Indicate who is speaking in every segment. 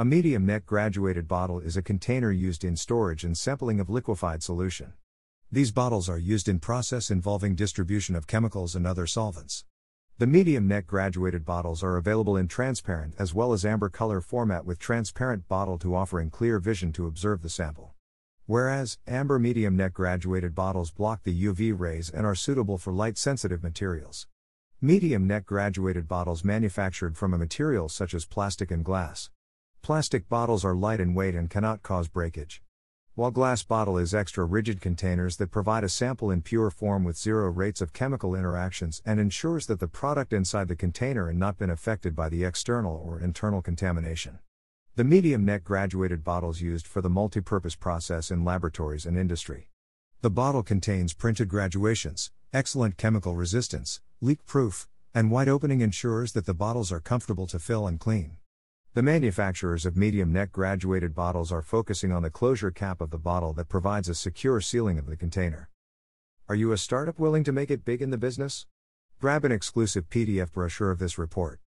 Speaker 1: A medium neck graduated bottle is a container used in storage and sampling of liquefied solution. These bottles are used in process involving distribution of chemicals and other solvents. The medium neck graduated bottles are available in transparent as well as amber color format with transparent bottle to offering clear vision to observe the sample. Whereas, amber medium neck graduated bottles block the UV rays and are suitable for light sensitive materials. Medium neck graduated bottles manufactured from a material such as plastic and glass. Plastic bottles are light in weight and cannot cause breakage while glass bottle is extra rigid containers that provide a sample in pure form with zero rates of chemical interactions and ensures that the product inside the container and not been affected by the external or internal contamination. The medium neck graduated bottles used for the multi-purpose process in laboratories and industry. The bottle contains printed graduations, excellent chemical resistance, leak proof, and wide opening ensures that the bottles are comfortable to fill and clean. The manufacturers of medium neck graduated bottles are focusing on the closure cap of the bottle that provides a secure sealing of the container. Are you a startup willing to make it big in the business? Grab an exclusive PDF brochure of this report.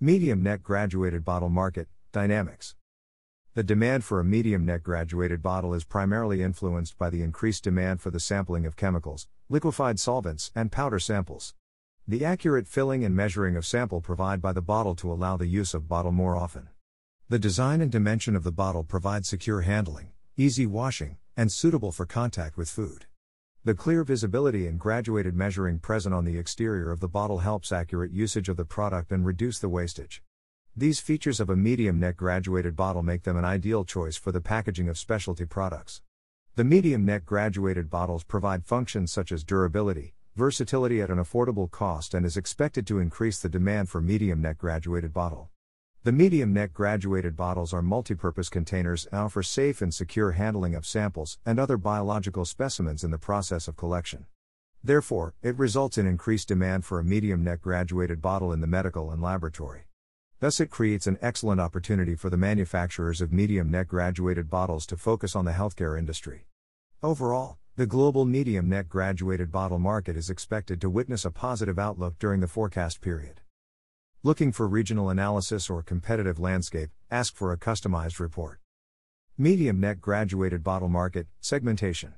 Speaker 1: Medium neck graduated bottle market dynamics. The demand for a medium neck graduated bottle is primarily influenced by the increased demand for the sampling of chemicals, liquefied solvents, and powder samples. The accurate filling and measuring of sample provide by the bottle to allow the use of bottle more often. The design and dimension of the bottle provide secure handling, easy washing, and suitable for contact with food. The clear visibility and graduated measuring present on the exterior of the bottle helps accurate usage of the product and reduce the wastage. These features of a medium neck graduated bottle make them an ideal choice for the packaging of specialty products. The medium neck graduated bottles provide functions such as durability, versatility at an affordable cost and is expected to increase the demand for medium neck graduated bottle. The medium neck graduated bottles are multi-purpose containers and offer safe and secure handling of samples and other biological specimens in the process of collection. Therefore, it results in increased demand for a medium neck graduated bottle in the medical and laboratory. Thus, it creates an excellent opportunity for the manufacturers of medium neck graduated bottles to focus on the healthcare industry. Overall, the global medium neck graduated bottle market is expected to witness a positive outlook during the forecast period. Looking for regional analysis or competitive landscape, ask for a customized report. Medium neck graduated bottle market segmentation.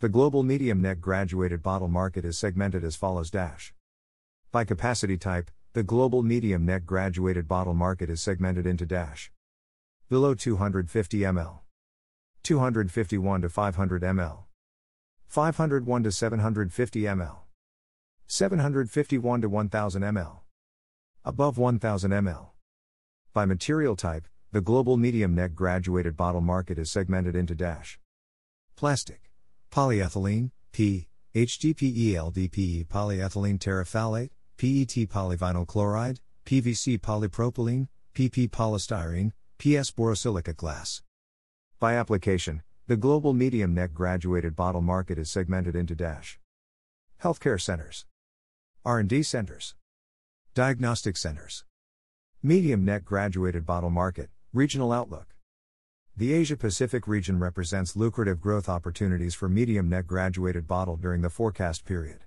Speaker 1: The global medium neck graduated bottle market is segmented as follows dash. By capacity type, the global medium neck graduated bottle market is segmented into dash. Below 250 ml. 251 to 500 ml. 501 to 750 ml. 751 to 1000 ml. Above 1000 ml. By material type, the global medium neck graduated bottle market is segmented into dash. Plastic. Polyethylene, P, HDPE LDPE polyethylene terephthalate, PET polyvinyl chloride, PVC polypropylene, PP polystyrene, PS borosilicate glass. By application, the global medium neck graduated bottle market is segmented into dash. Healthcare centers. R&D centers. Diagnostic centers. Medium neck graduated bottle market, regional outlook. The Asia Pacific region represents lucrative growth opportunities for medium neck graduated bottle during the forecast period.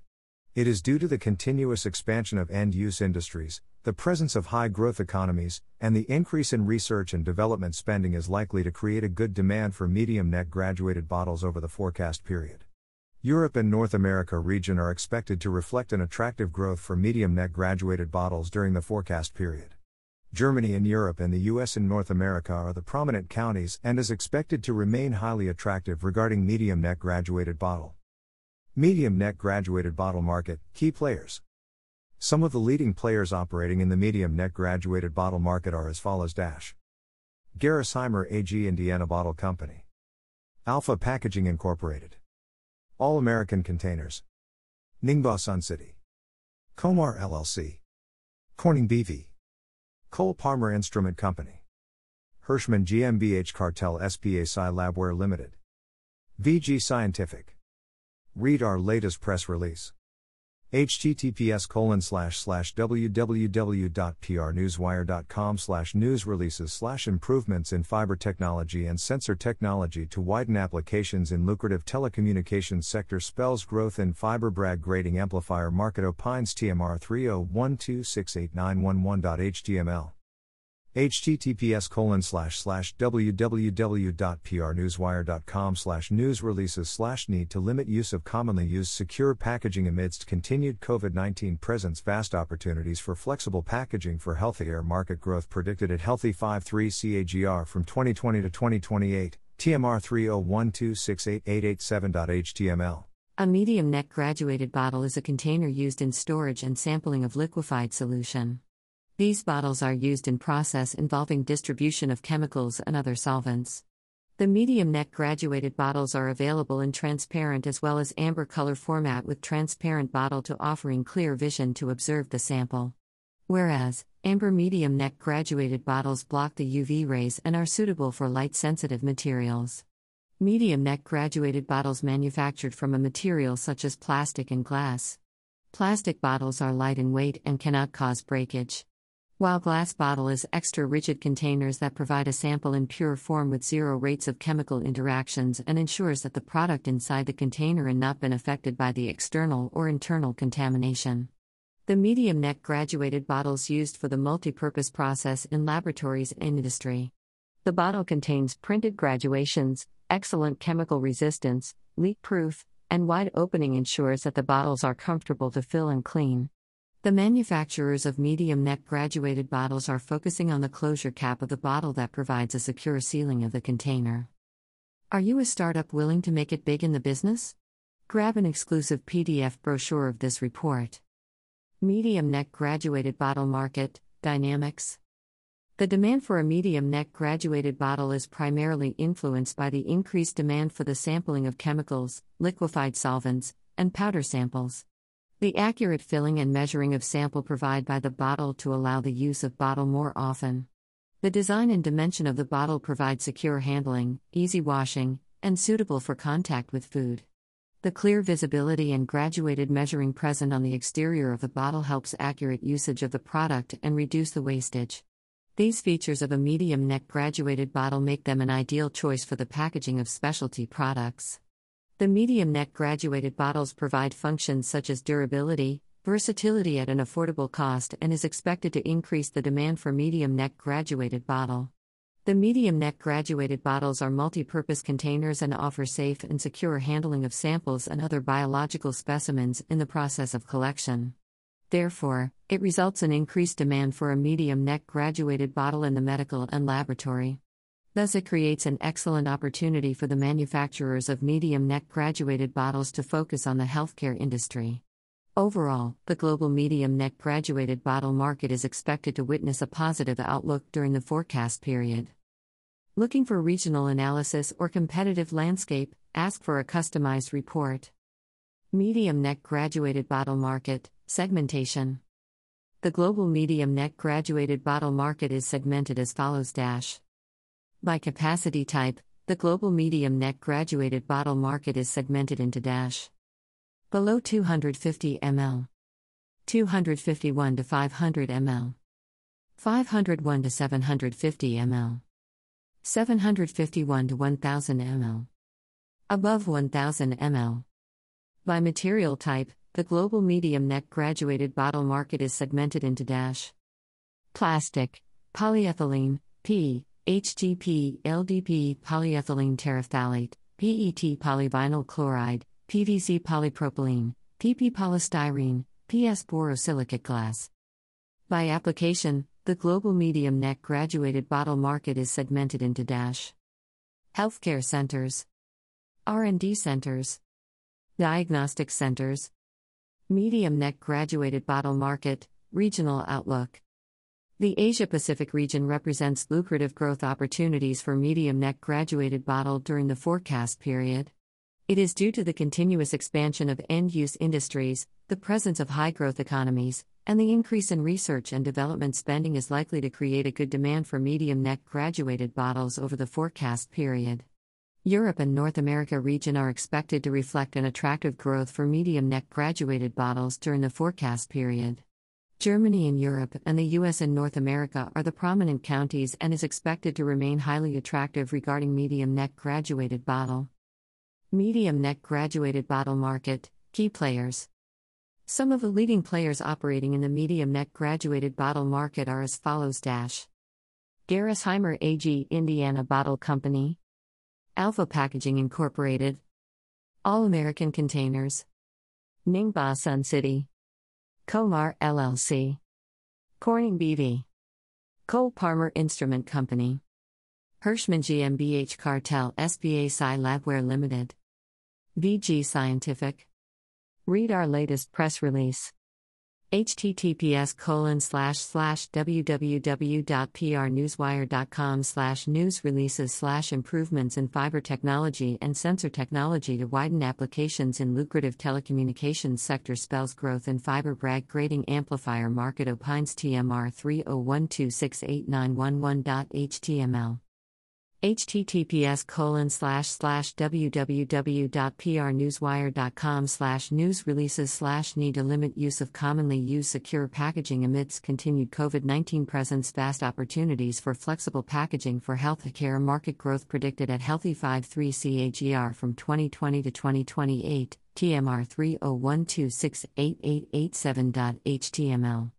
Speaker 1: It is due to the continuous expansion of end use industries, the presence of high growth economies, and the increase in research and development spending is likely to create a good demand for medium neck graduated bottles over the forecast period. Europe and North America region are expected to reflect an attractive growth for medium neck graduated bottles during the forecast period. Germany and Europe and the US and North America are the prominent counties and is expected to remain highly attractive regarding medium neck graduated bottle. Medium neck graduated bottle market, key players. Some of the leading players operating in the medium neck graduated bottle market are as follows dash. Gerresheimer AG Indiana Bottle Company. Alpha Packaging Incorporated. All American Containers. Ningbo Sun City. Comar LLC. Corning BV. Cole Parmer Instrument Company. Hirschmann GmbH Kartell SPA Sci Labware Limited. VG Scientific. Read our latest press release. https colon slash slash www.prnewswire.com slash news releases slash improvements in fiber technology and sensor technology to widen applications in lucrative telecommunications sector spells growth in fiber Bragg grating amplifier market opines TMR 3012689111.html https colon slash slash www.prnewswire.com slash news releases slash need to limit use of commonly used secure packaging amidst continued COVID-19 presents vast opportunities for flexible packaging for healthier market growth predicted at Healthy 53 CAGR from 2020 to 2028, TMR 301268887.html.
Speaker 2: A medium neck graduated bottle is a container used in storage and sampling of liquefied solution. These bottles are used in process involving distribution of chemicals and other solvents. The medium neck graduated bottles are available in transparent as well as amber color format with transparent bottle to offering clear vision to observe the sample. Whereas, amber medium neck graduated bottles block the UV rays and are suitable for light sensitive materials. Medium neck graduated bottles manufactured from a material such as plastic and glass. Plastic bottles are light in weight and cannot cause breakage. While glass bottle is extra rigid containers that provide a sample in pure form with zero rates of chemical interactions and ensures that the product inside the container has not been affected by the external or internal contamination. The medium neck graduated bottles used for the multi-purpose process in laboratories and industry. The bottle contains printed graduations, excellent chemical resistance, leak proof, and wide opening ensures that the bottles are comfortable to fill and clean. The manufacturers of medium neck graduated bottles are focusing on the closure cap of the bottle that provides a secure sealing of the container. Are you a startup willing to make it big in the business? Grab an exclusive PDF brochure of this report. Medium neck graduated bottle market dynamics. The demand for a medium neck graduated bottle is primarily influenced by the increased demand for the sampling of chemicals, liquefied solvents, and powder samples. The accurate filling and measuring of sample provide by the bottle to allow the use of bottle more often. The design and dimension of the bottle provide secure handling, easy washing, and suitable for contact with food. The clear visibility and graduated measuring present on the exterior of the bottle helps accurate usage of the product and reduce the wastage. These features of a medium neck graduated bottle make them an ideal choice for the packaging of specialty products. The medium neck graduated bottles provide functions such as durability, versatility at an affordable cost, and is expected to increase the demand for medium neck graduated bottle. The medium neck graduated bottles are multi purpose containers and offer safe and secure handling of samples and other biological specimens in the process of collection. Therefore, it results in increased demand for a medium neck graduated bottle in the medical and laboratory. Thus, it creates an excellent opportunity for the manufacturers of medium neck graduated bottles to focus on the healthcare industry. Overall, the global medium neck graduated bottle market is expected to witness a positive outlook during the forecast period. Looking for regional analysis or competitive landscape, ask for a customized report. Medium neck graduated bottle market, segmentation. The global medium neck graduated bottle market is segmented as follows dash. By capacity type, the global medium neck graduated bottle market is segmented into dash. Below 250 ml. 251 to 500 ml. 501 to 750 ml. 751 to 1000 ml. Above 1000 ml. By material type, the global medium neck graduated bottle market is segmented into dash. Plastic, polyethylene, P, HDP, LDP, polyethylene terephthalate, PET polyvinyl chloride, PVC polypropylene, PP polystyrene, PS borosilicate glass. By application, the global medium neck graduated bottle market is segmented into dash. Healthcare centers, R&D centers, diagnostic centers, medium neck graduated bottle market, regional outlook. The Asia Pacific region represents lucrative growth opportunities for medium neck graduated bottle during the forecast period. It is due to the continuous expansion of end use industries, the presence of high growth economies, and the increase in research and development spending is likely to create a good demand for medium neck graduated bottles over the forecast period. Europe and North America region are expected to reflect an attractive growth for medium neck graduated bottles during the forecast period. Germany and Europe and the US and North America are the prominent counties and is expected to remain highly attractive regarding medium neck graduated bottle. Medium neck graduated bottle market, key players. Some of the leading players operating in the medium neck graduated bottle market are as follows dash. Gerresheimer AG Indiana Bottle Company. Alpha Packaging Incorporated. All American Containers. Ningbo Sun City. Comar LLC. Corning BV. Cole Parmer Instrument Company. Hirschmann GmbH Kartell SBA Sci Labware Limited. VG Scientific. Read our latest press release https colon slash slash www.prnewswire.com slash news releases slash improvements in fiber technology and sensor technology to widen applications in lucrative telecommunications sector. Spells growth in fiber Bragg grating amplifier market opines TMR 301268911.html https colon slash slash www.prnewswire.com slash news releases slash need to limit use of commonly used secure packaging amidst continued COVID-19 presents vast opportunities for flexible packaging for healthcare market growth predicted at Healthy 53 CAGR from 2020 to 2028 TMR 301268887.html